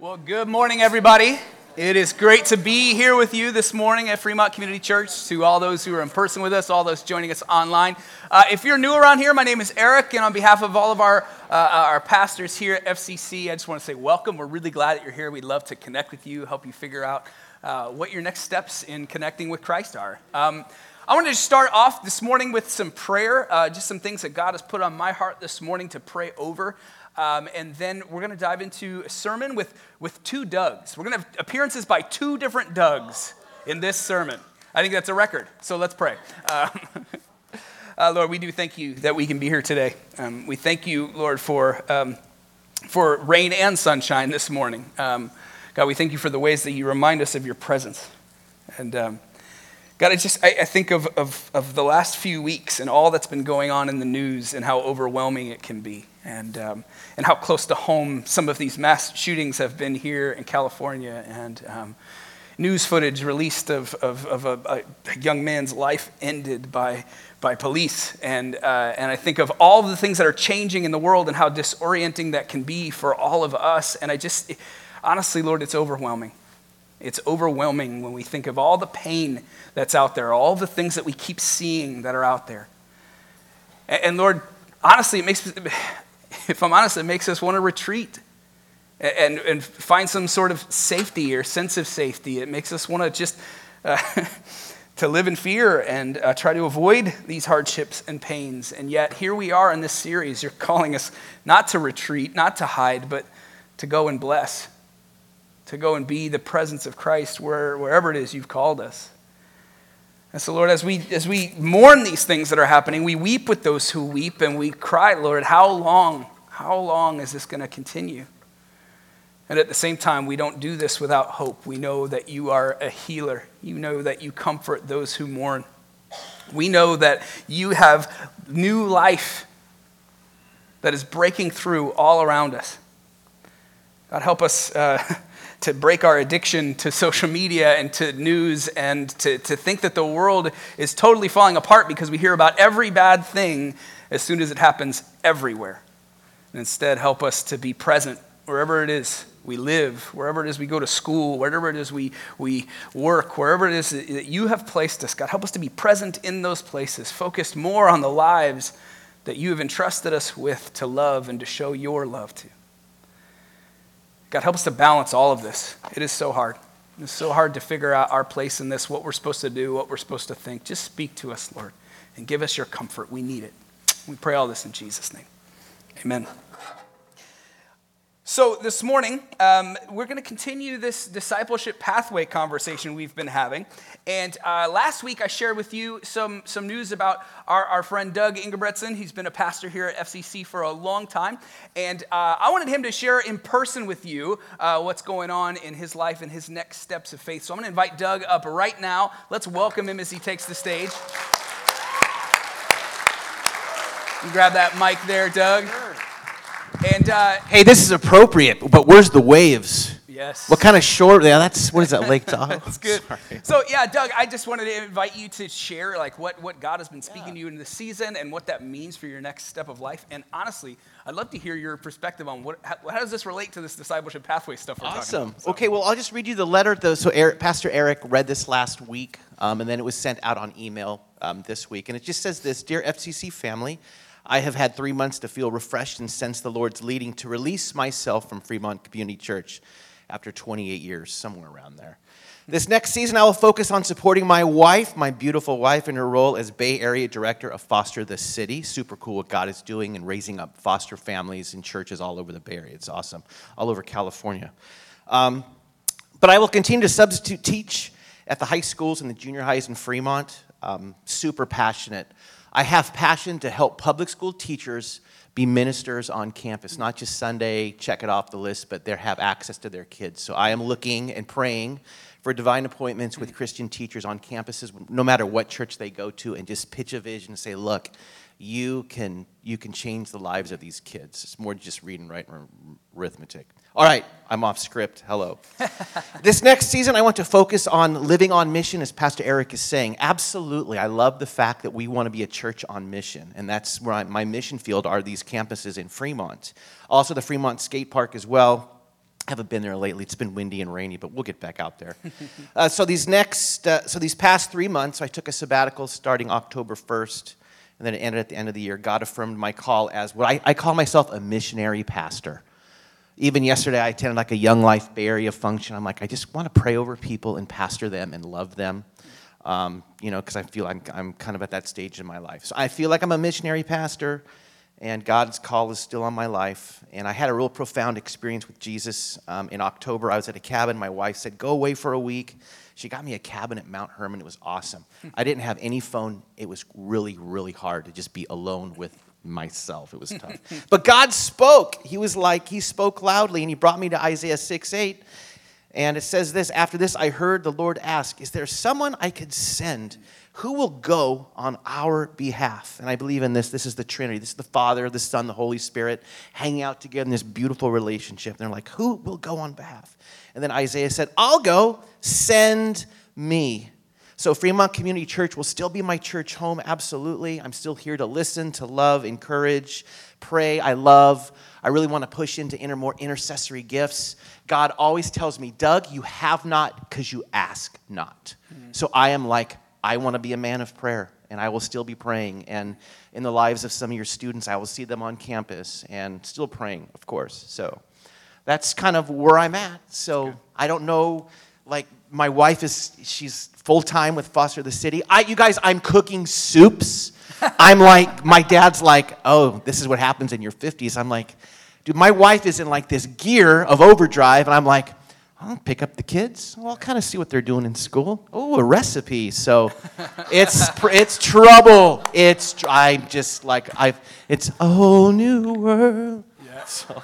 Well, good morning, everybody. It is great to be here with you this morning at Fremont Community Church. To all those who are in person with us, all those joining us online. Uh, if you're new around here, my name is Eric, and on behalf of all of our, uh, our pastors here at FCC, I just want to say welcome. We're really glad that you're here. We'd love to connect with you, help you figure out uh, what your next steps in connecting with Christ are. Um, I wanted to start off this morning with some prayer, uh, just some things that God has put on my heart this morning to pray over. Um, and then we're going to dive into a sermon with, with two Dougs. We're going to have appearances by two different Dougs in this sermon. I think that's a record. So let's pray. Um, uh, Lord, we do thank you that we can be here today. Um, we thank you, Lord, for, um, for rain and sunshine this morning. Um, God, we thank you for the ways that you remind us of your presence. And um, God, I just I, I think of, of, of the last few weeks and all that's been going on in the news and how overwhelming it can be and, um, and how close to home some of these mass shootings have been here in California, and um, news footage released of, of, of a, a, young man's life ended by, by police. And, uh, and I think of all the things that are changing in the world and how disorienting that can be for all of us. And I just, honestly, Lord, it's overwhelming. It's overwhelming when we think of all the pain that's out there, all the things that we keep seeing that are out there. And, and Lord, honestly, it makes if I'm honest, it makes us want to retreat and, and find some sort of safety or sense of safety. It makes us want to just uh, to live in fear and uh, try to avoid these hardships and pains. And yet, here we are in this series. You're calling us not to retreat, not to hide, but to go and bless, to go and be the presence of Christ where, wherever it is you've called us. And so, Lord, as we, as we mourn these things that are happening, we weep with those who weep and we cry, Lord, how long, how long is this going to continue? And at the same time, we don't do this without hope. We know that you are a healer. You know that you comfort those who mourn. We know that you have new life that is breaking through all around us. God, help us. Uh, to break our addiction to social media and to news and to, to think that the world is totally falling apart because we hear about every bad thing as soon as it happens everywhere. And instead, help us to be present wherever it is we live, wherever it is we go to school, wherever it is we, we work, wherever it is that you have placed us. God, help us to be present in those places, focused more on the lives that you have entrusted us with to love and to show your love to. God, help us to balance all of this. It is so hard. It's so hard to figure out our place in this, what we're supposed to do, what we're supposed to think. Just speak to us, Lord, and give us your comfort. We need it. We pray all this in Jesus' name. Amen. So, this morning, um, we're going to continue this discipleship pathway conversation we've been having. And uh, last week, I shared with you some, some news about our, our friend Doug Ingebretson. He's been a pastor here at FCC for a long time. And uh, I wanted him to share in person with you uh, what's going on in his life and his next steps of faith. So, I'm going to invite Doug up right now. Let's welcome him as he takes the stage. You grab that mic there, Doug. And uh, hey, this is appropriate, but where's the waves? Yes. What kind of shore? Yeah, that's what is that Lake Tahoe? that's good. Sorry. So yeah, Doug, I just wanted to invite you to share like what what God has been speaking yeah. to you in the season and what that means for your next step of life. And honestly, I'd love to hear your perspective on what how, how does this relate to this discipleship pathway stuff. awesome. So. Okay, well I'll just read you the letter. Though, so Eric, Pastor Eric read this last week, um, and then it was sent out on email um, this week, and it just says this: Dear FCC family. I have had three months to feel refreshed and sense the Lord's leading to release myself from Fremont Community Church after 28 years, somewhere around there. This next season, I will focus on supporting my wife, my beautiful wife, in her role as Bay Area Director of Foster the City. Super cool what God is doing and raising up foster families and churches all over the Bay Area. It's awesome, all over California. Um, but I will continue to substitute teach at the high schools and the junior highs in Fremont. Um, super passionate I have passion to help public school teachers be ministers on campus, not just Sunday, check it off the list, but they have access to their kids. So I am looking and praying for divine appointments with Christian teachers on campuses, no matter what church they go to, and just pitch a vision and say, look, you can, you can change the lives of these kids. It's more just reading, writing, arithmetic. All right, I'm off script. Hello. this next season, I want to focus on living on mission, as Pastor Eric is saying. Absolutely. I love the fact that we want to be a church on mission, and that's where I, my mission field are these campuses in Fremont. Also, the Fremont Skate Park as well. haven't been there lately. It's been windy and rainy, but we'll get back out there. uh, so these next, uh, so these past three months, I took a sabbatical starting October 1st, and then it ended at the end of the year. God affirmed my call as what I, I call myself a missionary pastor. Even yesterday, I attended like a Young Life Bay Area function. I'm like, I just want to pray over people and pastor them and love them. Um, you know, because I feel I'm, I'm kind of at that stage in my life. So I feel like I'm a missionary pastor and God's call is still on my life. And I had a real profound experience with Jesus um, in October. I was at a cabin. My wife said, Go away for a week. She got me a cabin at Mount Hermon. It was awesome. I didn't have any phone. It was really, really hard to just be alone with myself. It was tough. but God spoke. He was like, He spoke loudly, and He brought me to Isaiah 6 8. And it says this After this, I heard the Lord ask, Is there someone I could send? Who will go on our behalf? And I believe in this. This is the Trinity. This is the Father, the Son, the Holy Spirit hanging out together in this beautiful relationship. And they're like, who will go on behalf? And then Isaiah said, I'll go, send me. So, Fremont Community Church will still be my church home, absolutely. I'm still here to listen, to love, encourage, pray. I love. I really want to push into inter- more intercessory gifts. God always tells me, Doug, you have not because you ask not. Mm-hmm. So, I am like, I want to be a man of prayer, and I will still be praying. And in the lives of some of your students, I will see them on campus and still praying, of course. So that's kind of where I'm at. So I don't know, like, my wife is, she's full time with Foster the City. I, you guys, I'm cooking soups. I'm like, my dad's like, oh, this is what happens in your 50s. I'm like, dude, my wife is in like this gear of overdrive, and I'm like, I'll pick up the kids. Well, I'll kind of see what they're doing in school. Oh, a recipe. So it's it's trouble. It's I'm just like I've it's a whole new world. Yeah. So,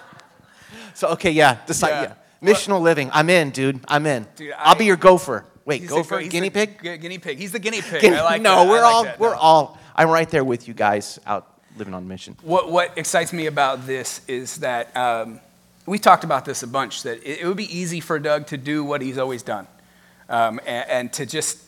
so okay, yeah. This yeah. yeah. Missional living. I'm in, dude. I'm in. Dude, I, will be your gopher. Wait, gopher, guinea pig? Guinea pig. He's the guinea pig. Guinea, like no, that. we're like all that. we're no. all. I'm right there with you guys out living on mission. What what excites me about this is that. Um, we talked about this a bunch that it, it, would be easy for Doug to do what he's always done um, and, and, to just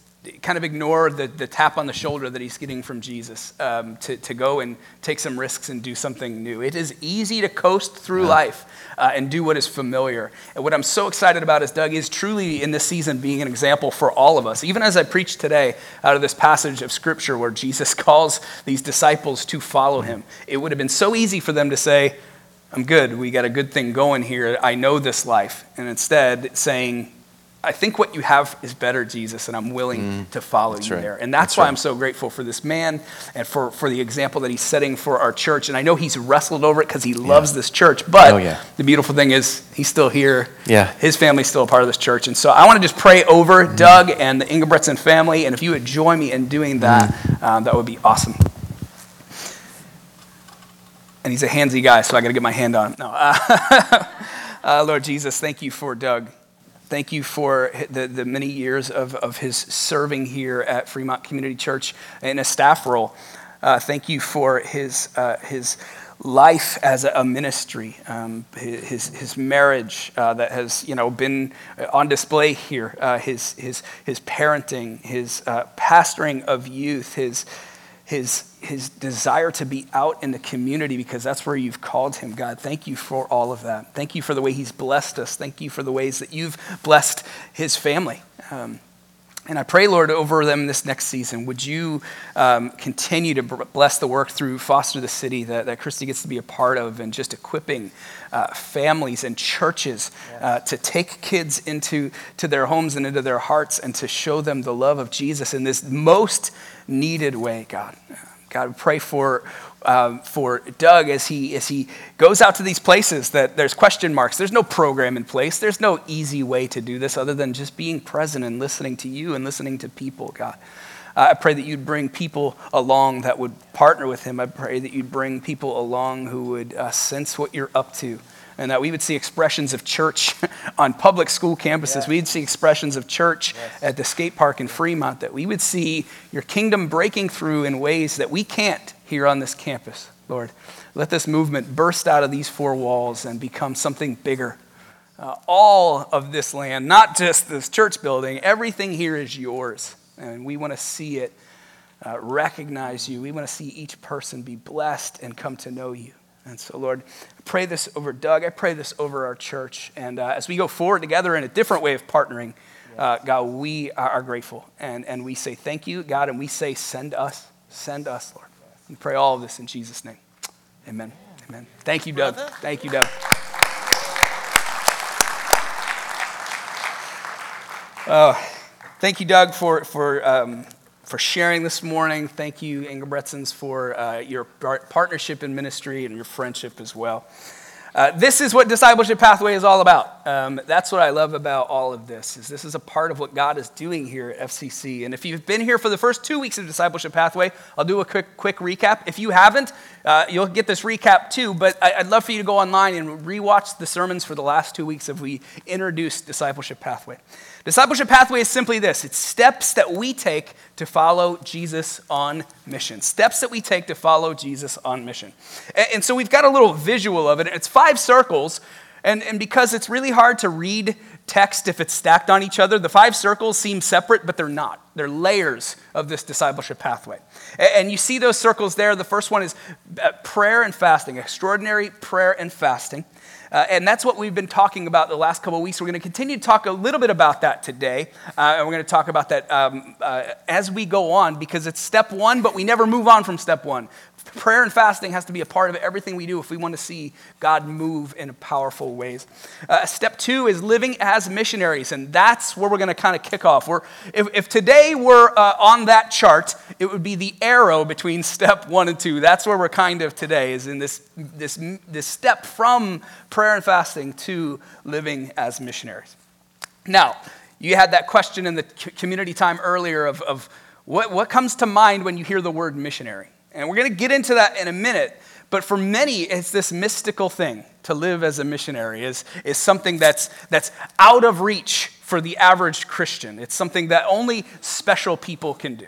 kind of ignore the, the tap on the shoulder that he's getting from Jesus um, to, to go and take some risks and do something new. It is easy to coast through yeah. life uh, and do what is familiar. And what I'm so excited about is Doug is truly in this season being an example for all of us. Even as I preach today out of this passage of scripture where Jesus calls these disciples to follow him, it would have been so easy for them to say, I'm good. We got a good thing going here. I know this life. And instead, saying, I think what you have is better, Jesus, and I'm willing mm, to follow you right. there. And that's, that's why right. I'm so grateful for this man and for, for the example that he's setting for our church. And I know he's wrestled over it because he loves this church. But oh, yeah. the beautiful thing is, he's still here. Yeah. His family's still a part of this church. And so I want to just pray over mm. Doug and the Ingebretson family. And if you would join me in doing that, mm. um, that would be awesome and he's a handsy guy, so I got to get my hand on him. No, uh, uh, Lord Jesus, thank you for Doug. Thank you for the, the many years of, of his serving here at Fremont Community Church in a staff role. Uh, thank you for his, uh, his life as a ministry, um, his, his marriage uh, that has you know, been on display here, uh, his, his, his parenting, his uh, pastoring of youth, his, his, his desire to be out in the community because that's where you've called him, God. Thank you for all of that. Thank you for the way he's blessed us. Thank you for the ways that you've blessed his family. Um, and I pray, Lord, over them this next season. Would you um, continue to bless the work through Foster the City that, that Christy gets to be a part of and just equipping uh, families and churches uh, to take kids into to their homes and into their hearts and to show them the love of Jesus in this most needed way, God. God, pray for, um, for Doug as he, as he goes out to these places that there's question marks. There's no program in place. There's no easy way to do this other than just being present and listening to you and listening to people, God. I pray that you'd bring people along that would partner with him. I pray that you'd bring people along who would uh, sense what you're up to and that we would see expressions of church on public school campuses. Yes. We'd see expressions of church yes. at the skate park in Fremont, that we would see your kingdom breaking through in ways that we can't here on this campus, Lord. Let this movement burst out of these four walls and become something bigger. Uh, all of this land, not just this church building, everything here is yours. And we want to see it, uh, recognize you. We want to see each person be blessed and come to know you. And so, Lord, I pray this over Doug. I pray this over our church. And uh, as we go forward together in a different way of partnering, uh, God, we are grateful. And, and we say thank you, God, and we say send us. Send us, Lord. We pray all of this in Jesus' name. Amen. Amen. Thank you, Doug. Thank you, Doug. Uh, thank you, Doug, for, for, um, for sharing this morning. Thank you, Ingebretsons, for uh, your partnership in ministry and your friendship as well. Uh, this is what discipleship pathway is all about um, that's what i love about all of this is this is a part of what god is doing here at fcc and if you've been here for the first two weeks of discipleship pathway i'll do a quick, quick recap if you haven't uh, you'll get this recap too but I, would love for you to go online and rewatch the sermons for the last two weeks of we introduced discipleship pathway Discipleship pathway is simply this it's steps that we take to follow Jesus on mission. Steps that we take to follow Jesus on mission. And, and so we've got a little visual of it. It's five circles. And, and because it's really hard to read text if it's stacked on each other, the five circles seem separate, but they're not. They're layers of this discipleship pathway. And, and you see those circles there. The first one is uh, prayer and fasting, extraordinary prayer and fasting. Uh, and that's what we've been talking about the last couple of weeks. We're going to continue to talk a little bit about that today. Uh, and we're going to talk about that um, uh, as we go on because it's step one, but we never move on from step one. Prayer and fasting has to be a part of everything we do if we want to see God move in powerful ways. Uh, step two is living as missionaries, and that's where we're going to kind of kick off. We're, if, if today we're uh, on that chart, it would be the arrow between step one and two. That's where we're kind of today, is in this, this, this step from prayer and fasting to living as missionaries. Now, you had that question in the community time earlier of, of what, what comes to mind when you hear the word missionary? And we're going to get into that in a minute. But for many, it's this mystical thing to live as a missionary is, is something that's, that's out of reach for the average Christian. It's something that only special people can do.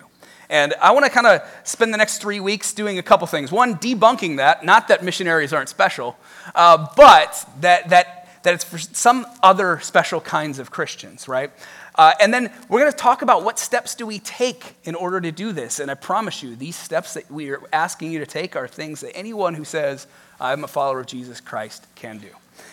And I want to kind of spend the next three weeks doing a couple things. One, debunking that, not that missionaries aren't special, uh, but that, that, that it's for some other special kinds of Christians, right? Uh, and then we're going to talk about what steps do we take in order to do this. And I promise you, these steps that we are asking you to take are things that anyone who says, I'm a follower of Jesus Christ can do.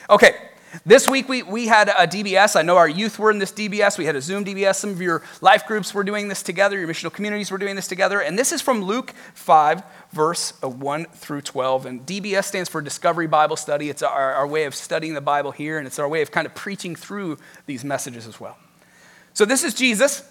Okay, this week we, we had a DBS. I know our youth were in this DBS. We had a Zoom DBS. Some of your life groups were doing this together. Your missional communities were doing this together. And this is from Luke 5, verse 1 through 12. And DBS stands for Discovery Bible Study. It's our, our way of studying the Bible here, and it's our way of kind of preaching through these messages as well. So this is Jesus.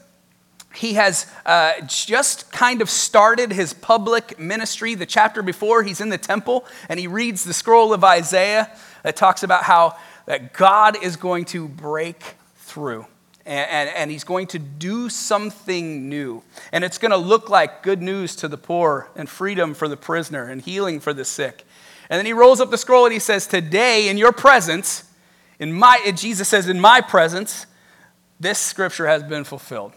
He has uh, just kind of started his public ministry. The chapter before, he's in the temple and he reads the scroll of Isaiah that talks about how that God is going to break through. And, and, and, he's going to do something new. And it's going to look like good news to the poor, and freedom for the prisoner, and healing for the sick. And then he rolls up the scroll and he says, Today, in your presence, in my, Jesus says, In my presence, this scripture has been fulfilled.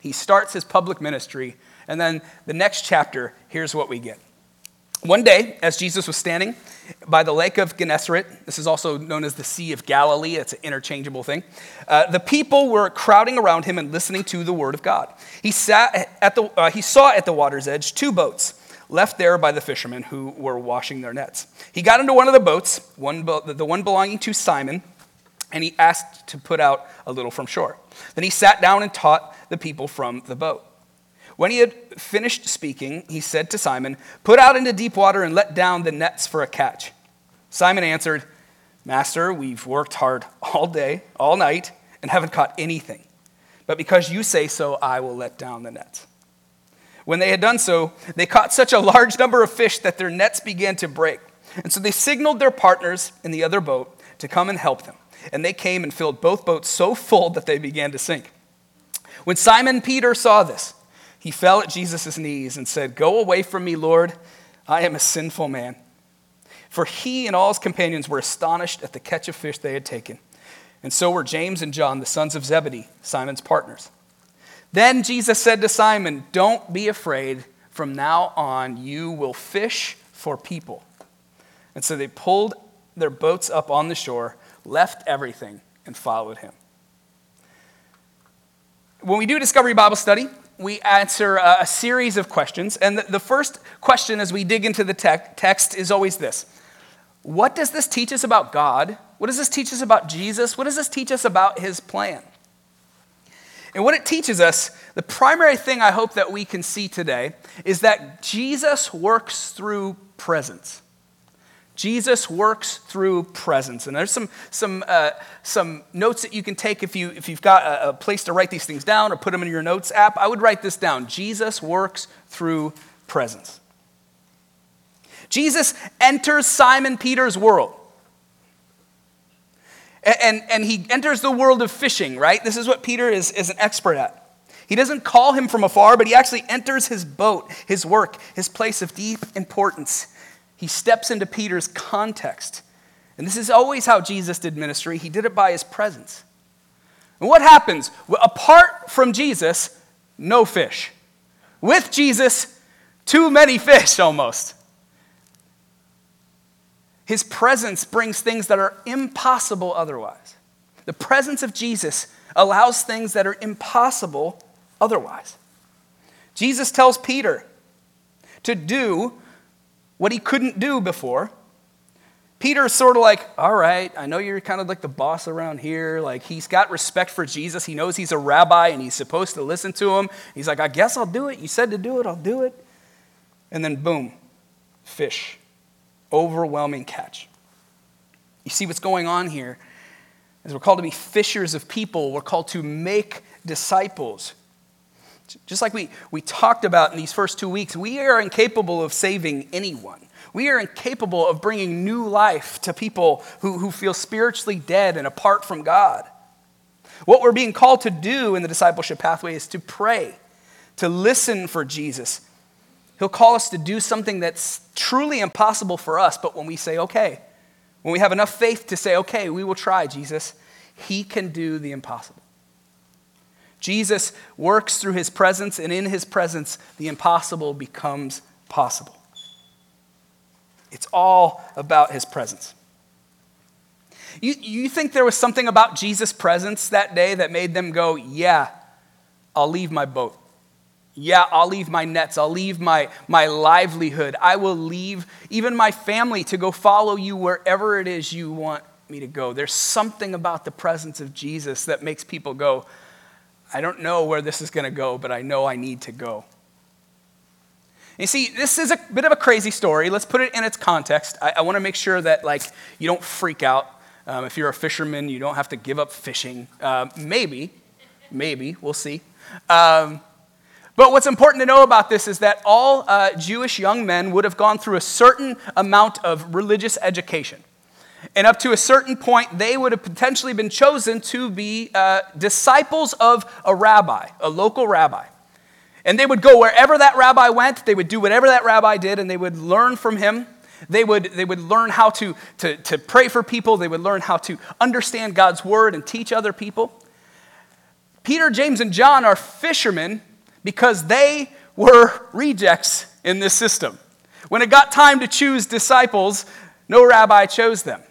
He starts his public ministry, and then the next chapter, here's what we get. One day, as Jesus was standing by the lake of Gennesaret, this is also known as the Sea of Galilee, it's an interchangeable thing, uh, the people were crowding around him and listening to the word of God. He, sat at the, uh, he saw at the water's edge two boats left there by the fishermen who were washing their nets. He got into one of the boats, one, the one belonging to Simon, and he asked to put out a little from shore. Then he sat down and taught the people from the boat. When he had finished speaking, he said to Simon, Put out into deep water and let down the nets for a catch. Simon answered, Master, we've worked hard all day, all night, and haven't caught anything. But because you say so, I will let down the nets. When they had done so, they caught such a large number of fish that their nets began to break. And so they signaled their partners in the other boat to come and help them. And they came and filled both boats so full that they began to sink. When Simon Peter saw this, he fell at Jesus' knees and said, Go away from me, Lord. I am a sinful man. For he and all his companions were astonished at the catch of fish they had taken. And so were James and John, the sons of Zebedee, Simon's partners. Then Jesus said to Simon, Don't be afraid. From now on, you will fish for people. And so they pulled their boats up on the shore, left everything, and followed him. When we do Discovery Bible Study, we answer uh, a series of questions. And the first question as we dig into the text is always this what does this teach us about God? What does this teach us about Jesus? What does this teach us about his plan? And what it teaches us, the primary thing I hope that we can see today is that Jesus works through presence. Jesus works through presence. And there's some, some, uh, some notes that you can take if, you, if you've got a, a place to write these things down or put them in your notes app. I would write this down Jesus works through presence. Jesus enters Simon Peter's world. And, and he enters the world of fishing, right? This is what Peter is, is an expert at. He doesn't call him from afar, but he actually enters his boat, his work, his place of deep importance. He steps into Peter's context. And this is always how Jesus did ministry. He did it by his presence. And what happens? Apart from Jesus, no fish. With Jesus, too many fish almost. His presence brings things that are impossible otherwise. The presence of Jesus allows things that are impossible otherwise. Jesus tells Peter to do what he couldn't do before. Peter's sort of like, all right, I know you're kind of like the boss around here. Like, he's got respect for Jesus. He knows he's a rabbi and he's supposed to listen to him. He's like, I guess I'll do it. You said to do it, I'll do it. And then, boom, fish overwhelming catch. You see what's going on here is we're called to be fishers of people, we're called to make disciples. Just like we, we talked about in these first two weeks, we are incapable of saving anyone. We are incapable of bringing new life to people who, who feel spiritually dead and apart from God. What we're being called to do in the discipleship pathway is to pray, to listen for Jesus, He'll call us to do something that's truly impossible for us, but when we say, okay, when we have enough faith to say, okay, we will try, Jesus, He can do the impossible. Jesus works through His presence, and in His presence, the impossible becomes possible. It's all about His presence. You, you think there was something about Jesus' presence that day that made them go, yeah, I'll leave my boat. Yeah, I'll leave my nets. I'll leave my, my livelihood. I will leave even my family to go follow you wherever it is you want me to go. There's something about the presence of Jesus that makes people go, I don't know where this is going to go, but I know I need to go. You see, this is a bit of a crazy story. Let's put it in its context. I, I want to make sure that like you don't freak out. Um, if you're a fisherman, you don't have to give up fishing. Uh, maybe, maybe we'll see. Um, but what's important to know about this is that all uh, Jewish young men would have gone through a certain amount of religious education. And up to a certain point, they would have potentially been chosen to be uh, disciples of a rabbi, a local rabbi. And they would go wherever that rabbi went, they would do whatever that rabbi did, and they would learn from him. They would, they would learn how to, to, to pray for people, they would learn how to understand God's word and teach other people. Peter, James, and John are fishermen because they were rejects in this system. When it got time to choose disciples, no rabbi chose them.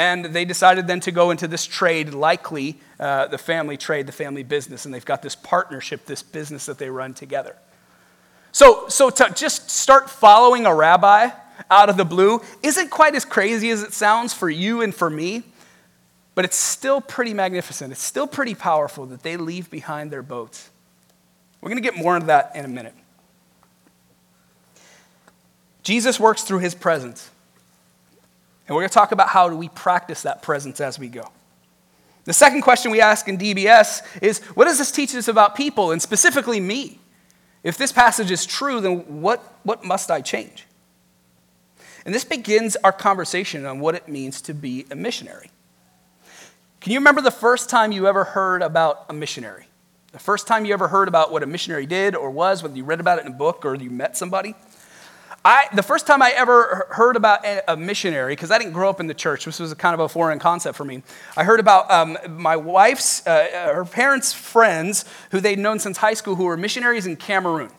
And they decided then to go into this trade, likely uh, the family trade, the family business, and they've got this partnership, this business that they run together. So, so to just start following a rabbi out of the blue isn't quite as crazy as it sounds for you and for me, but it's still pretty magnificent. It's still pretty powerful that they leave behind their boats we're going to get more into that in a minute. Jesus works through his presence. And we're going to talk about how do we practice that presence as we go. The second question we ask in DBS is what does this teach us about people and specifically me? If this passage is true, then what, what must I change? And this begins our conversation on what it means to be a missionary. Can you remember the first time you ever heard about a missionary? The first time you ever heard about what a missionary did or was, whether you read about it in a book or you met somebody, I, the first time I ever heard about a missionary, because I didn't grow up in the church, this was kind of a foreign concept for me. I heard about um, my wife's, uh, her parents' friends who they'd known since high school who were missionaries in Cameroon.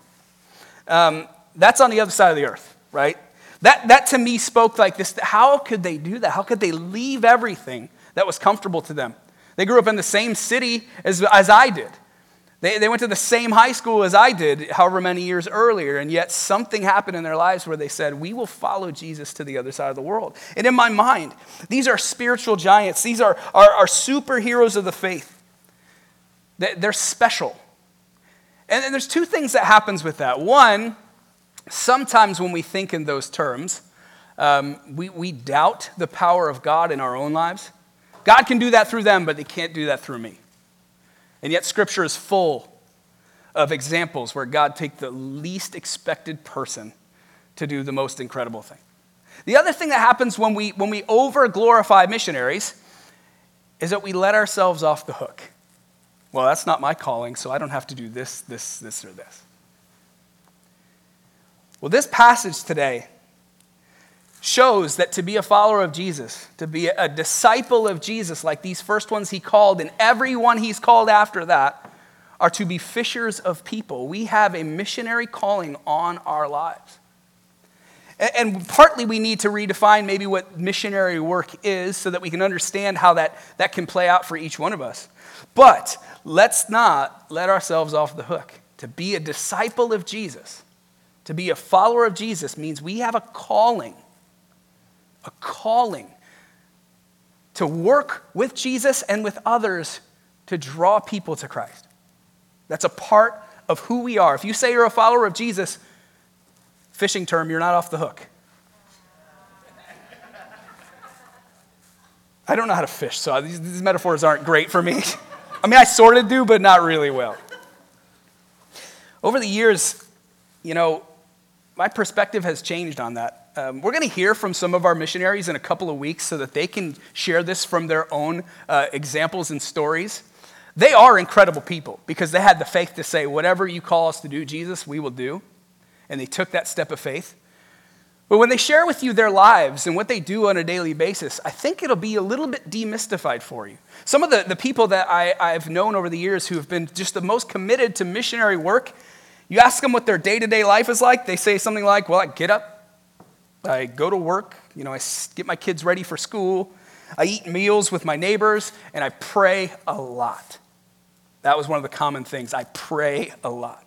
Um, that's on the other side of the earth, right? That, that to me spoke like this how could they do that? How could they leave everything that was comfortable to them? They grew up in the same city as, as I did. They, they went to the same high school as I did, however many years earlier, and yet something happened in their lives where they said, We will follow Jesus to the other side of the world. And in my mind, these are spiritual giants, these are, are, are superheroes of the faith. They're special. And there's two things that happens with that. One, sometimes when we think in those terms, um, we, we doubt the power of God in our own lives. God can do that through them, but they can't do that through me. And yet, Scripture is full of examples where God take the least expected person to do the most incredible thing. The other thing that happens when we, when we over glorify missionaries is that we let ourselves off the hook. Well, that's not my calling, so I don't have to do this, this, this, or this. Well, this passage today shows that to be a follower of Jesus, to be a disciple of Jesus, like these first ones he called, and everyone he's called after that, are to be fishers of people. We have a missionary calling on our lives. And partly we need to redefine maybe what missionary work is so that we can understand how that, that can play out for each one of us. But let's not let ourselves off the hook. To be a disciple of Jesus, to be a follower of Jesus, means we have a calling a calling to work with Jesus and with others to draw people to Christ. That's a part of who we are. If you say you're a follower of Jesus, fishing term, you're not off the hook. I don't know how to fish, so these, these metaphors aren't great for me. I mean, I sort of do, but not really well. Over the years, you know, my perspective has changed on that. Um, we're going to hear from some of our missionaries in a couple of weeks so that they can share this from their own uh, examples and stories. They are incredible people because they had the faith to say, whatever you call us to do, Jesus, we will do. And they took that step of faith. But when they share with you their lives and what they do on a daily basis, I think it'll be a little bit demystified for you. Some of the, the people that I, I've known over the years who have been just the most committed to missionary work, you ask them what their day to day life is like, they say something like, Well, I get up, I go to work, you know, I get my kids ready for school, I eat meals with my neighbors, and I pray a lot. That was one of the common things. I pray a lot.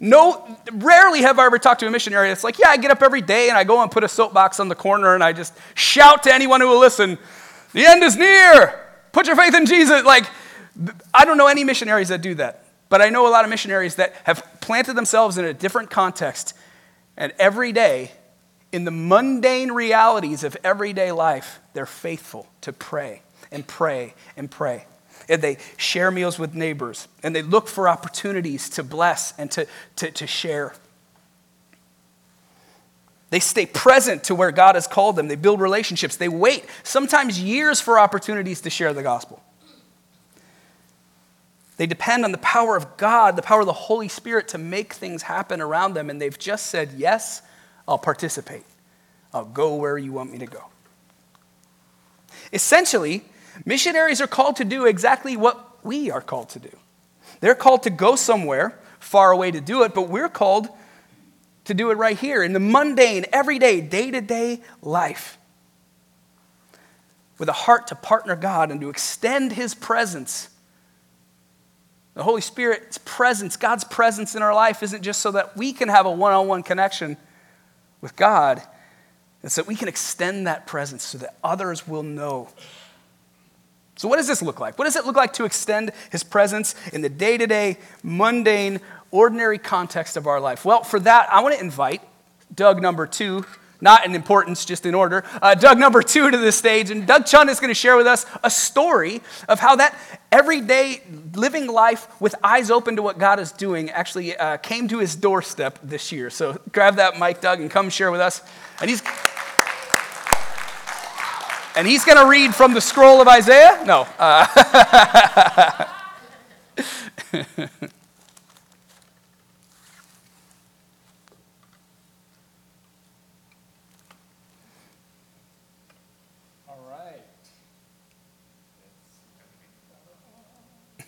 No, rarely have I ever talked to a missionary that's like, yeah, I get up every day and I go and put a soapbox on the corner and I just shout to anyone who will listen, the end is near. Put your faith in Jesus. Like, I don't know any missionaries that do that, but I know a lot of missionaries that have planted themselves in a different context and every day in the mundane realities of everyday life, they're faithful to pray and pray and pray. And they share meals with neighbors and they look for opportunities to bless and to, to, to share. They stay present to where God has called them. They build relationships. They wait, sometimes years, for opportunities to share the gospel. They depend on the power of God, the power of the Holy Spirit to make things happen around them. And they've just said yes I'll participate. I'll go where you want me to go. Essentially, missionaries are called to do exactly what we are called to do. They're called to go somewhere far away to do it, but we're called to do it right here in the mundane, everyday, day to day life. With a heart to partner God and to extend His presence. The Holy Spirit's presence, God's presence in our life, isn't just so that we can have a one on one connection with God, and so we can extend that presence so that others will know. So, what does this look like? What does it look like to extend His presence in the day to day, mundane, ordinary context of our life? Well, for that, I want to invite Doug number two not in importance, just in order. Uh, Doug, number two, to the stage. And Doug Chun is going to share with us a story of how that everyday living life with eyes open to what God is doing actually uh, came to his doorstep this year. So grab that mic, Doug, and come share with us. And he's. And he's going to read from the scroll of Isaiah? No. Uh,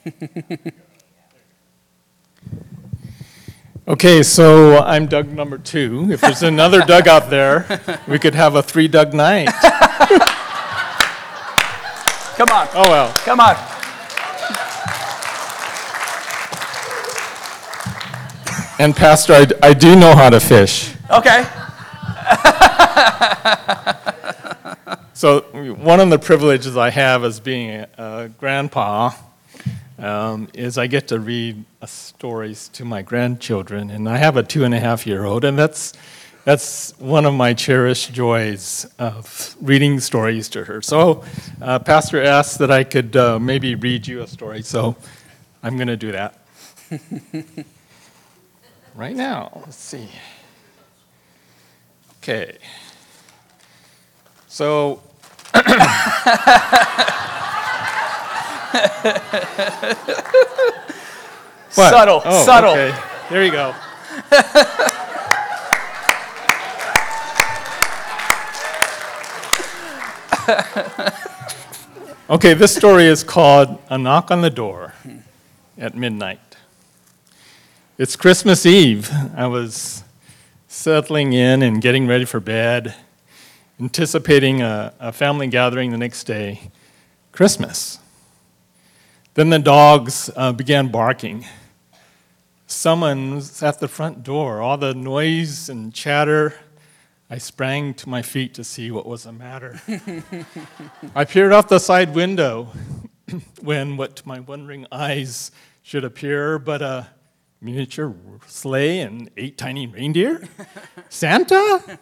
okay, so I'm Doug number two. If there's another Doug out there, we could have a three Doug night. Come on. Oh, well. Come on. And Pastor, I, I do know how to fish. Okay. So one of the privileges I have as being a, a grandpa um, is I get to read stories to my grandchildren, and I have a two and a half year old, and that's that's one of my cherished joys of reading stories to her. So, uh, Pastor asked that I could uh, maybe read you a story, so I'm going to do that right now. Let's see. Okay. So. Subtle, Oh, subtle. Okay. There you go. okay, this story is called A Knock on the Door at Midnight. It's Christmas Eve. I was settling in and getting ready for bed, anticipating a, a family gathering the next day, Christmas. Then the dogs uh, began barking. Someone was at the front door. All the noise and chatter. I sprang to my feet to see what was the matter. I peered out the side window when what to my wondering eyes should appear but a miniature sleigh and eight tiny reindeer? Santa?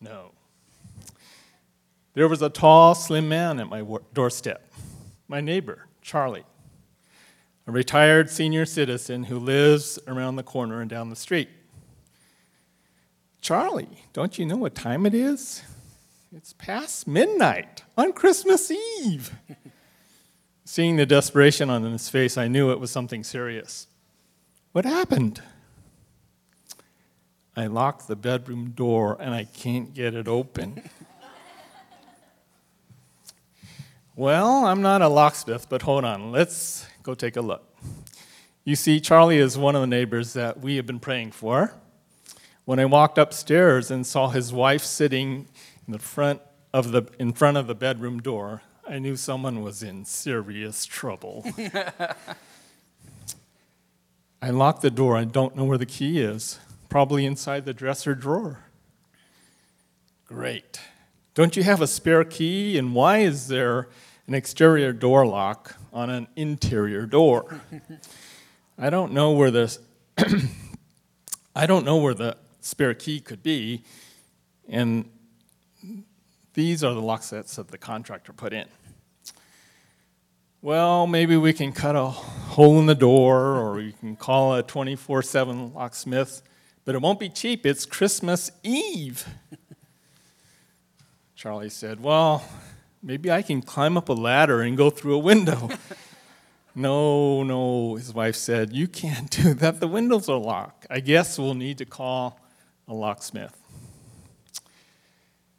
No. There was a tall, slim man at my doorstep, my neighbor, Charlie, a retired senior citizen who lives around the corner and down the street. Charlie, don't you know what time it is? It's past midnight on Christmas Eve. Seeing the desperation on his face, I knew it was something serious. What happened? I locked the bedroom door and I can't get it open. well, I'm not a locksmith, but hold on. Let's go take a look. You see, Charlie is one of the neighbors that we have been praying for. When I walked upstairs and saw his wife sitting in the front of the in front of the bedroom door, I knew someone was in serious trouble. I locked the door. I don't know where the key is. Probably inside the dresser drawer. Great. Don't you have a spare key? And why is there an exterior door lock on an interior door? I don't know where the I don't know where the spare key could be, and these are the lock sets that the contractor put in. Well, maybe we can cut a hole in the door, or we can call a 24 7 locksmith, but it won't be cheap. It's Christmas Eve. Charlie said, Well, maybe I can climb up a ladder and go through a window. no, no, his wife said, You can't do that. The windows are locked. I guess we'll need to call a locksmith.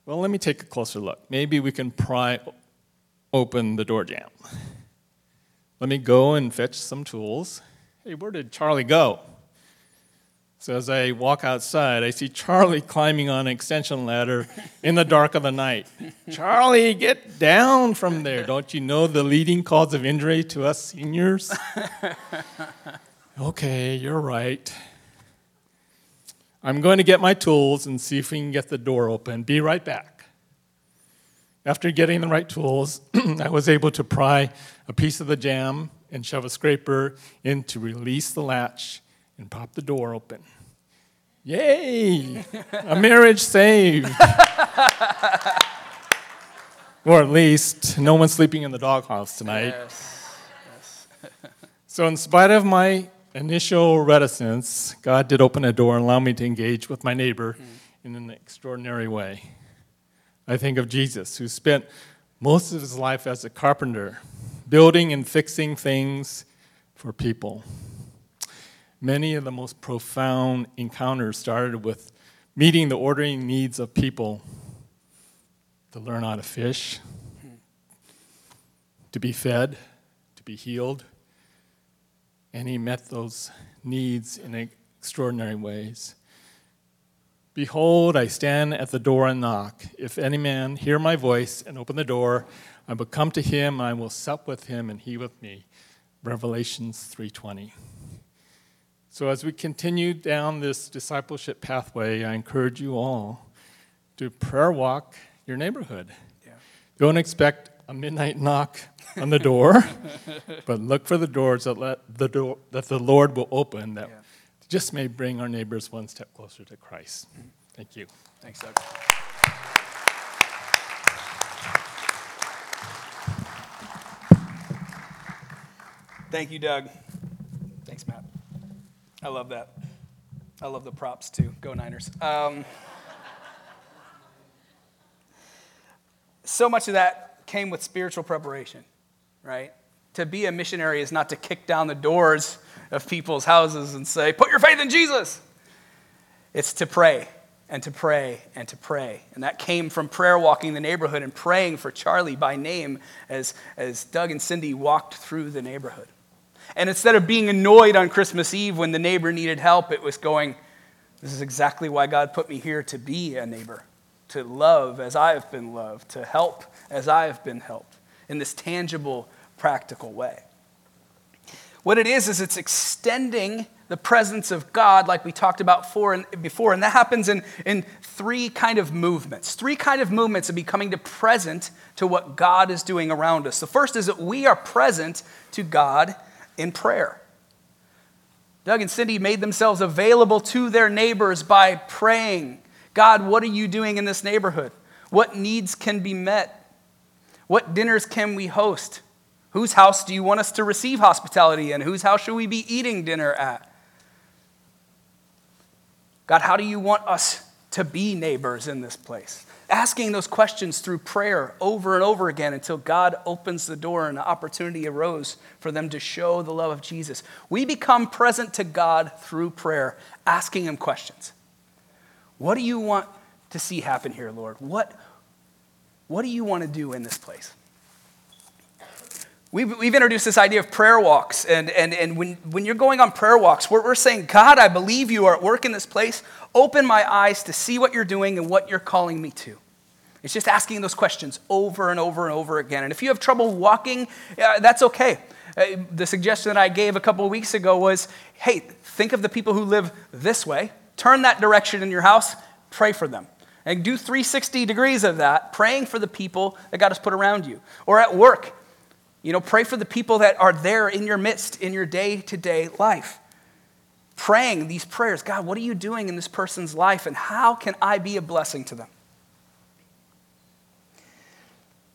Well, let me take a closer look. Maybe we can pry open the door jamb. Let me go and fetch some tools. Hey, where did Charlie go? So as I walk outside, I see Charlie climbing on an extension ladder in the dark of the night. Charlie, get down from there. Don't you know the leading cause of injury to us seniors? okay, you're right. I'm going to get my tools and see if we can get the door open. Be right back. After getting the right tools, I was able to pry a piece of the jam and shove a scraper in to release the latch and pop the door open. Yay! A marriage saved. or at least no one's sleeping in the doghouse tonight. Yes. Yes. So, in spite of my initial reticence, God did open a door and allow me to engage with my neighbor mm. in an extraordinary way. I think of Jesus, who spent most of his life as a carpenter, building and fixing things for people. Many of the most profound encounters started with meeting the ordering needs of people to learn how to fish, to be fed, to be healed. And he met those needs in extraordinary ways. Behold, I stand at the door and knock. If any man hear my voice and open the door, I will come to him, I will sup with him, and he with me. Revelations 3:20. So, as we continue down this discipleship pathway, I encourage you all to prayer walk your neighborhood. Yeah. Don't expect a midnight knock on the door, but look for the doors that, let the door, that the Lord will open that Yeah. just may bring our neighbors one step closer to Christ. Thank you. Thanks, Doug. Thank you, Doug. I love that. I love the props too. Go Niners. Um, so much of that came with spiritual preparation, right? To be a missionary is not to kick down the doors of people's houses and say, put your faith in Jesus. It's to pray and to pray and to pray. And that came from prayer walking the neighborhood and praying for Charlie by name as, as Doug and Cindy walked through the neighborhood. And instead of being annoyed on Christmas Eve when the neighbor needed help, it was going, This is exactly why God put me here to be a neighbor, to love as I have been loved, to help as I have been helped in this tangible, practical way. What it is, is it's extending the presence of God, like we talked about before, and that happens in, in three kind of movements. Three kind of movements of becoming to present to what God is doing around us. The first is that we are present to God in prayer. Doug and Cindy made themselves available to their neighbors by praying God, what are you doing in this neighborhood? What needs can be met? What dinners can we host? Whose house do you want us to receive hospitality in? Whose house should we be eating dinner at? God, how do you want us to be neighbors in this place? Asking those questions through prayer over and over again until God opens the door and the opportunity arose for them to show the love of Jesus. We become present to God through prayer, asking Him questions. What do you want to see happen here, Lord? What, what do you want to do in this place? We've, we've introduced this idea of prayer walks. And, and, and when, when you're going on prayer walks, we're, we're saying, God, I believe you are at work in this place. Open my eyes to see what you're doing and what you're calling me to. It's just asking those questions over and over and over again. And if you have trouble walking, uh, that's okay. Uh, the suggestion that I gave a couple of weeks ago was hey, think of the people who live this way, turn that direction in your house, pray for them. And do 360 degrees of that, praying for the people that God has put around you. Or at work, you know, pray for the people that are there in your midst in your day to day life. Praying these prayers God, what are you doing in this person's life, and how can I be a blessing to them?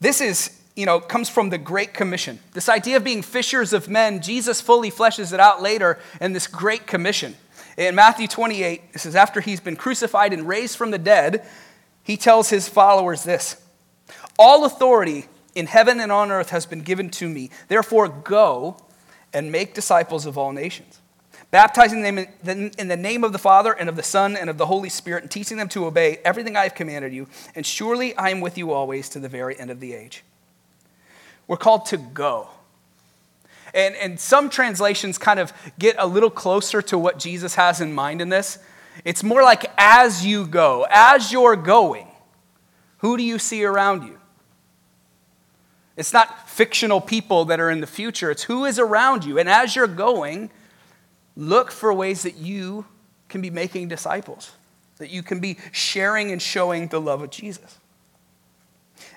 This is, you know, comes from the Great Commission. This idea of being fishers of men, Jesus fully fleshes it out later in this Great Commission. In Matthew 28, this is after he's been crucified and raised from the dead, he tells his followers this All authority in heaven and on earth has been given to me. Therefore, go and make disciples of all nations, baptizing them in the name of the Father and of the Son and of the Holy Spirit, and teaching them to obey everything I have commanded you. And surely I am with you always to the very end of the age. We're called to go. And, and some translations kind of get a little closer to what Jesus has in mind in this. It's more like as you go, as you're going, who do you see around you? It's not fictional people that are in the future, it's who is around you. And as you're going, look for ways that you can be making disciples, that you can be sharing and showing the love of Jesus.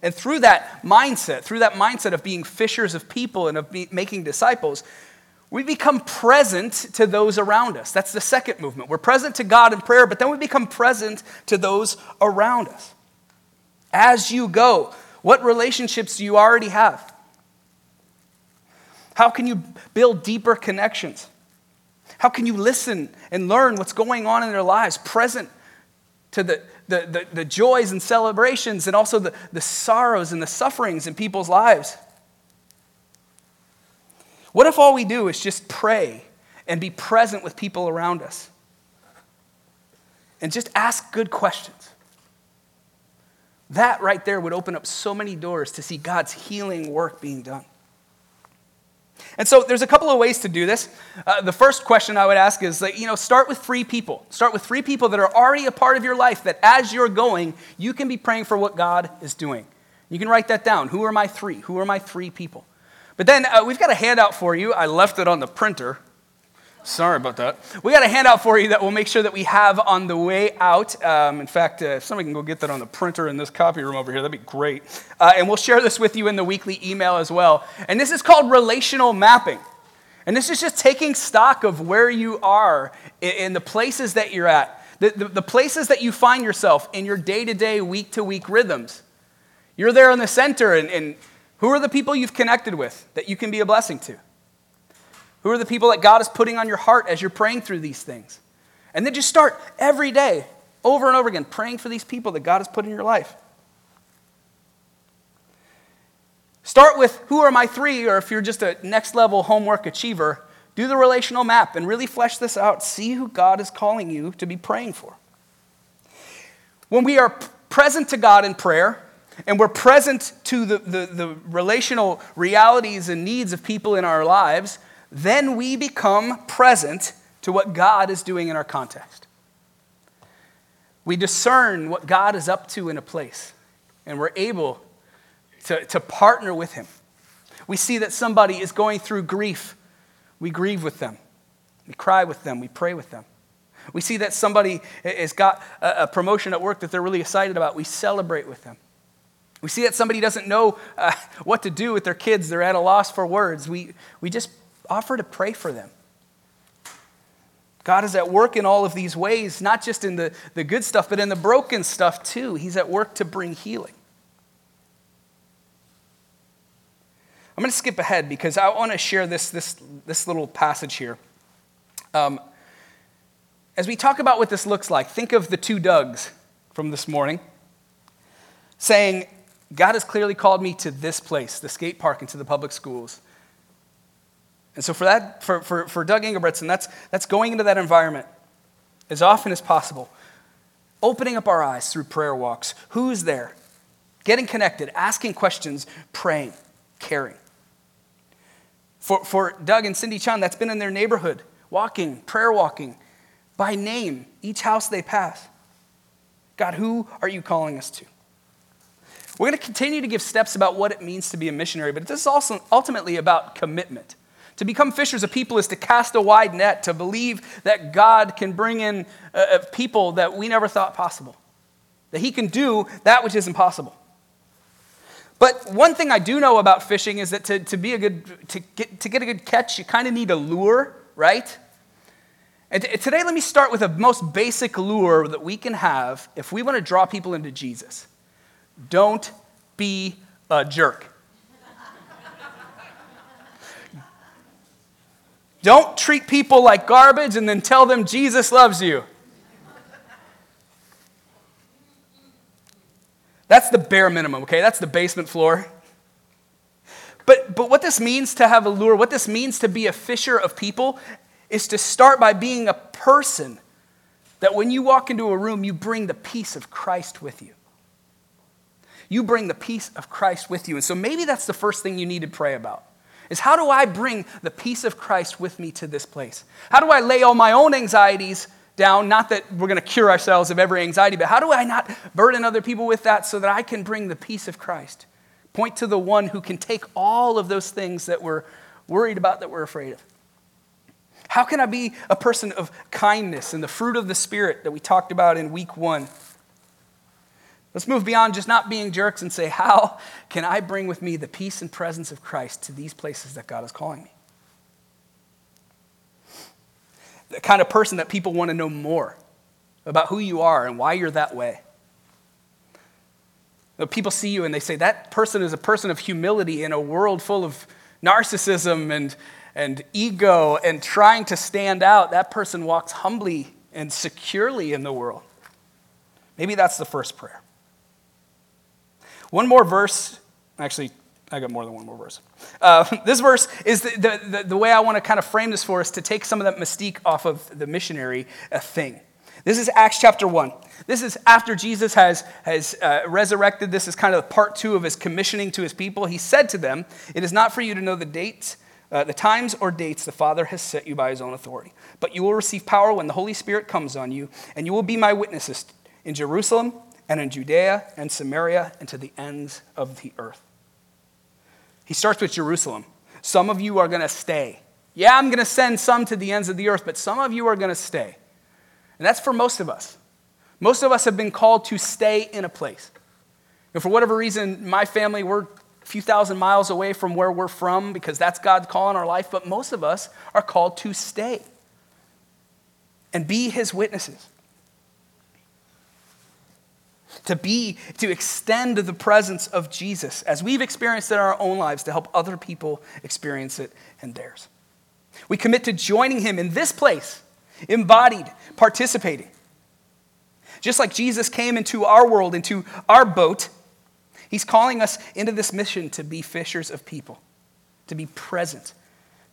And through that mindset, through that mindset of being fishers of people and of making disciples, we become present to those around us. That's the second movement. We're present to God in prayer, but then we become present to those around us. As you go, what relationships do you already have? How can you build deeper connections? How can you listen and learn what's going on in their lives, present to the, the, the, the, joys and celebrations and also the, the sorrows and the sufferings in people's lives? What if all we do is just pray and be present with people around us? And just ask good questions. That right there would open up so many doors to see God's healing work being done. And so there's a couple of ways to do this. Uh, the first question I would ask is that, you know, start with three people. Start with three people that are already a part of your life that as you're going, you can be praying for what God is doing. You can write that down. Who are my three? Who are my three people? But then uh, we've got a handout for you. I left it on the printer. Sorry about that. We got a handout for you that we'll make sure that we have on the way out. Um, in fact, uh, if somebody can go get that on the printer in this copy room over here, that'd be great. Uh, and we'll share this with you in the weekly email as well. And this is called relational mapping. And this is just taking stock of where you are in, the places that you're at, the, the, the places that you find yourself in your day to day, week to week rhythms. You're there in the center, and, and who are the people you've connected with that you can be a blessing to? Who are the people that God is putting on your heart as you're praying through these things? And then just start every day, over and over again, praying for these people that God has put in your life. Start with who are my three, or if you're just a next level homework achiever, do the relational map and really flesh this out. See who God is calling you to be praying for. When we are present to God in prayer, and we're present to the, the, the relational realities and needs of people in our lives, then we become present to what God is doing in our context. We discern what God is up to in a place, and we're able to, to partner with Him. We see that somebody is going through grief, we grieve with them, we cry with them, we pray with them. We see that somebody has got a, promotion at work that they're really excited about, we celebrate with them. We see that somebody doesn't know uh, what to do with their kids, they're at a loss for words. We, we just offer to pray for them. God is at work in all of these ways, not just in the, the good stuff, but in the broken stuff too. He's at work to bring healing. I'm going to skip ahead because I want to share this, this, this little passage here. Um, as we talk about what this looks like, think of the two Dougs from this morning saying, God has clearly called me to this place, the skate park, and to the public schools. And so for that, for, for, for Doug Ingebretson, that's, that's going into that environment as often as possible, opening up our eyes through prayer walks. Who's there? Getting connected, asking questions, praying, caring. For, for Doug and Cindy Chan, that's been in their neighborhood, walking, prayer walking, by name, each house they pass. God, who are you calling us to? We're going to continue to give steps about what it means to be a missionary, but this is also ultimately about commitment. To become fishers of people is to cast a wide net, to believe that God can bring in uh, uh, people that we never thought possible, that He can do that which is impossible. But one thing I do know about fishing is that to, to be a good to get, to get a good catch, you kind of need a lure, right? And t- today, let me start with the most basic lure that we can have if we want to draw people into Jesus. Don't be a jerk. Don't treat people like garbage and then tell them Jesus loves you. That's the bare minimum, okay? That's the basement floor. But, but what this means to have a lure, what this means to be a fisher of people, is to start by being a person that when you walk into a room, you bring the peace of Christ with you. You bring the peace of Christ with you. And so maybe that's the first thing you need to pray about is how do I bring the peace of Christ with me to this place? How do I lay all my own anxieties down? Not that we're going to cure ourselves of every anxiety, but how do I not burden other people with that so that I can bring the peace of Christ? Point to the one who can take all of those things that we're worried about, that we're afraid of. How can I be a person of kindness and the fruit of the Spirit that we talked about in week one? Let's move beyond just not being jerks and say, How can I bring with me the peace and presence of Christ to these places that God is calling me? The kind of person that people want to know more about who you are and why you're that way. People see you and they say, That person is a person of humility in a world full of narcissism and, and ego and trying to stand out. That person walks humbly and securely in the world. Maybe that's the first prayer. One more verse. Actually, I got more than one more verse. Uh, this verse is the, the, the, way I want to kind of frame this for us to take some of that mystique off of the missionary uh, thing. This is Acts chapter 1. This is after Jesus has, has uh, resurrected. This is kind of part two of his commissioning to his people. He said to them, It is not for you to know the dates, uh, the times or dates the Father has set you by his own authority, but you will receive power when the Holy Spirit comes on you, and you will be my witnesses in Jerusalem and in Judea and Samaria and to the ends of the earth. He starts with Jerusalem. Some of you are going to stay. Yeah, I'm going to send some to the ends of the earth, but some of you are going to stay. And that's for most of us. Most of us have been called to stay in a place. And for whatever reason, my family, we're a few thousand miles away from where we're from because that's God's call in our life, but most of us are called to stay and be his witnesses. To be, to extend the presence of Jesus as we've experienced it in our own lives to help other people experience it in theirs. We commit to joining him in this place, embodied, participating. Just like Jesus came into our world, into our boat, he's calling us into this mission to be fishers of people, to be present,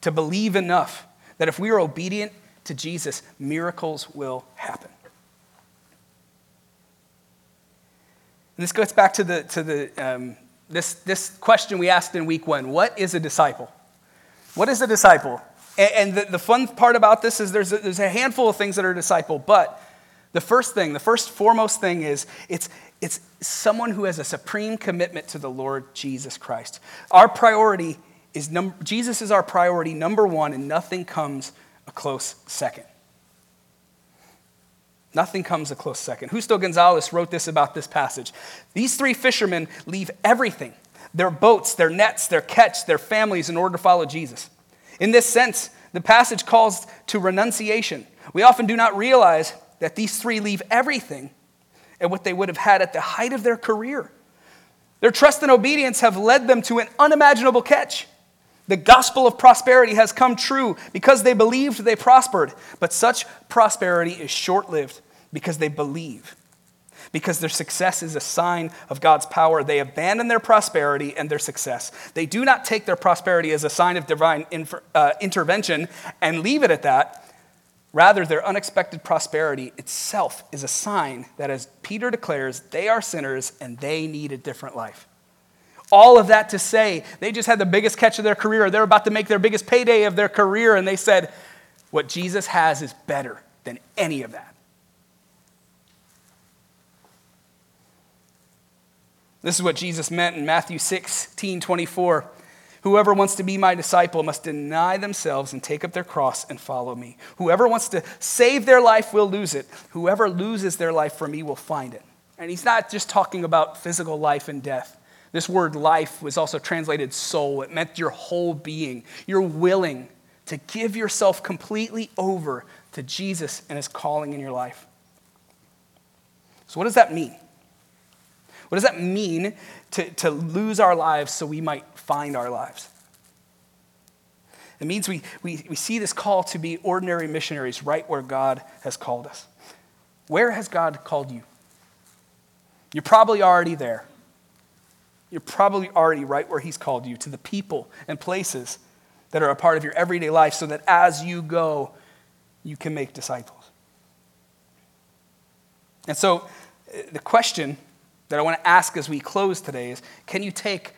to believe enough that if we are obedient to Jesus, miracles will happen. And this goes back to the, to the, um, this, this question we asked in week one What is a disciple? What is a disciple? And, and the, the fun part about this is there's a, there's a handful of things that are a disciple, but the first thing, the first foremost thing is it's, it's someone who has a supreme commitment to the Lord Jesus Christ. Our priority is num- Jesus is our priority, number one, and nothing comes a close second. Nothing comes a close second. Justo Gonzalez wrote this about this passage. These three fishermen leave everything their boats, their nets, their catch, their families in order to follow Jesus. In this sense, the passage calls to renunciation. We often do not realize that these three leave everything and what they would have had at the height of their career. Their trust and obedience have led them to an unimaginable catch. The gospel of prosperity has come true because they believed they prospered. But such prosperity is short lived because they believe. Because their success is a sign of God's power, they abandon their prosperity and their success. They do not take their prosperity as a sign of divine infer, uh, intervention and leave it at that. Rather, their unexpected prosperity itself is a sign that, as Peter declares, they are sinners and they need a different life. All of that to say, they just had the biggest catch of their career. They're about to make their biggest payday of their career, and they said, What Jesus has is better than any of that. This is what Jesus meant in Matthew 16 24. Whoever wants to be my disciple must deny themselves and take up their cross and follow me. Whoever wants to save their life will lose it. Whoever loses their life for me will find it. And he's not just talking about physical life and death. This word life was also translated soul. It meant your whole being. You're willing to give yourself completely over to Jesus and his calling in your life. So, what does that mean? What does that mean to, to lose our lives so we might find our lives? It means we, we, we see this call to be ordinary missionaries right where God has called us. Where has God called you? You're probably already there. You're probably already right where He's called you to the people and places that are a part of your everyday life so that as you go, you can make disciples. And so, uh, the question that I want to ask as we close today is can you take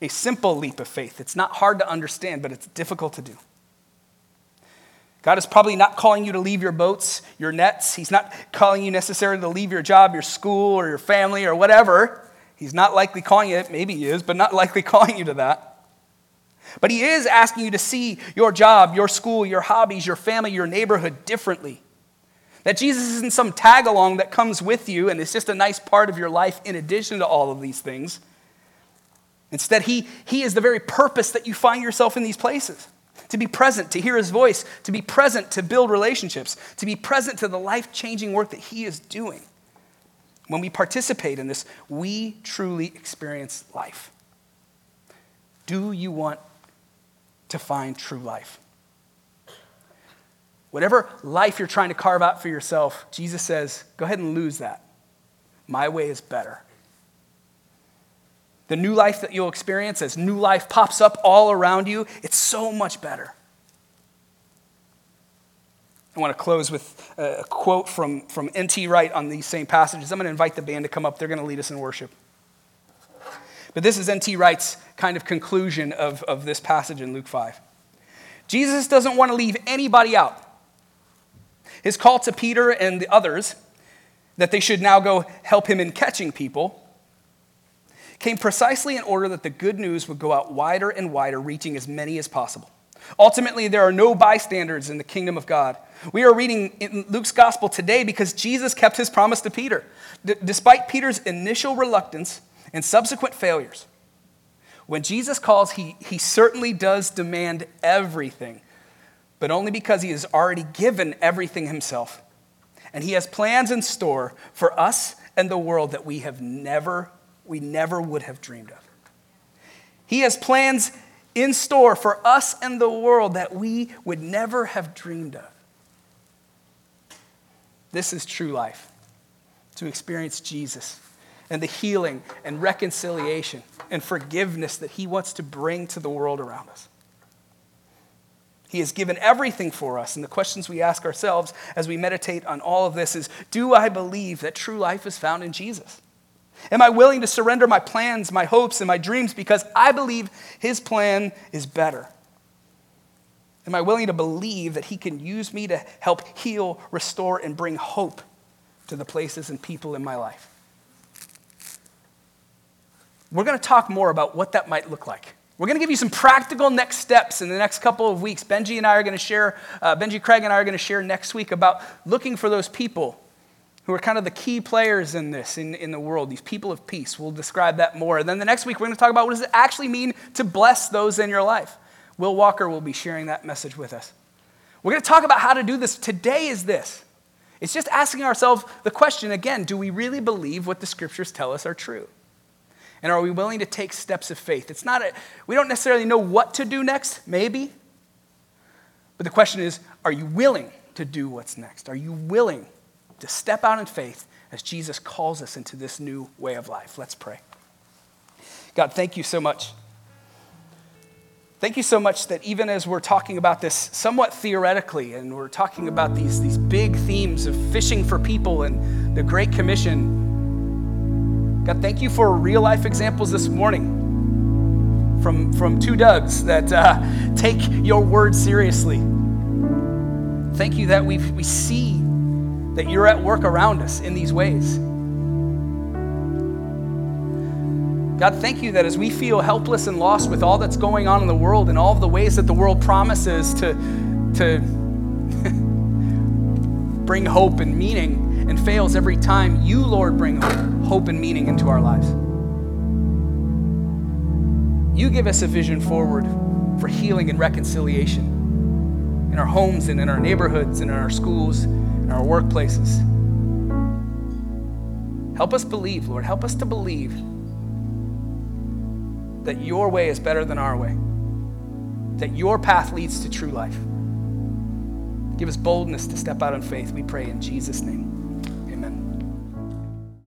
a simple leap of faith? It's not hard to understand, but it's difficult to do. God is probably not calling you to leave your boats, your nets. He's not calling you necessarily to leave your job, your school, or your family, or whatever. He's not likely calling you, maybe he is, but not likely calling you to that. But he is asking you to see your job, your school, your hobbies, your family, your neighborhood differently. That Jesus isn't some tag along that comes with you and it's just a nice part of your life in addition to all of these things. Instead, he, he is the very purpose that you find yourself in these places to be present, to hear his voice, to be present, to build relationships, to be present to the life changing work that he is doing. When we participate in this, we truly experience life. Do you want to find true life? Whatever life you're trying to carve out for yourself, Jesus says, go ahead and lose that. My way is better. The new life that you'll experience as new life pops up all around you, it's so much better. I want to close with a quote from, from N.T. Wright on these same passages. I'm going to invite the band to come up. They're going to lead us in worship. But this is N.T. Wright's kind of conclusion of, of this passage in Luke 5. Jesus doesn't want to leave anybody out. His call to Peter and the others that they should now go help him in catching people came precisely in order that the good news would go out wider and wider, reaching as many as possible. Ultimately, there are no bystanders in the kingdom of God. We are reading in Luke's gospel today because Jesus kept his promise to Peter. D- despite Peter's initial reluctance and subsequent failures, when Jesus calls, he, he certainly does demand everything, but only because he has already given everything himself. And he has plans in store for us and the world that we have never, we never would have dreamed of. He has plans in store for us and the world that we would never have dreamed of. This is true life to experience Jesus and the healing and reconciliation and forgiveness that He wants to bring to the world around us. He has given everything for us. And the questions we ask ourselves as we meditate on all of this is Do I believe that true life is found in Jesus? Am I willing to surrender my plans, my hopes, and my dreams because I believe His plan is better? Am I willing to believe that He can use me to help heal, restore, and bring hope to the places and people in my life? We're going to talk more about what that might look like. We're going to give you some practical next steps in the next couple of weeks. Benji and I are going to share, uh, Benji Craig and I are going to share next week about looking for those people who are kind of the key players in this, in, in the world, these people of peace. We'll describe that more. And then the next week, we're going to talk about what does it actually mean to bless those in your life. Will Walker will be sharing that message with us. We're going to talk about how to do this. Today is this. It's just asking ourselves the question again do we really believe what the scriptures tell us are true? And are we willing to take steps of faith? It's not a, we don't necessarily know what to do next, maybe. But the question is, are you willing to do what's next? Are you willing to step out in faith as Jesus calls us into this new way of life. Let's pray. God, thank you so much. Thank you so much that even as we're talking about this somewhat theoretically, and we're talking about these, these big themes of fishing for people and the Great Commission, God, thank you for real life examples this morning from, from two Dougs that uh, take your word seriously. Thank you that we we see that you're at work around us in these ways. God, thank you that as we feel helpless and lost with all that's going on in the world and all of the ways that the world promises to, to bring hope and meaning and fails every time, you, Lord, bring hope and meaning into our lives. You give us a vision forward for healing and reconciliation in our homes and in our neighborhoods and in our schools our workplaces. Help us believe, Lord. Help us to believe that your way is better than our way, that your path leads to true life. Give us boldness to step out in faith, we pray in Jesus' name.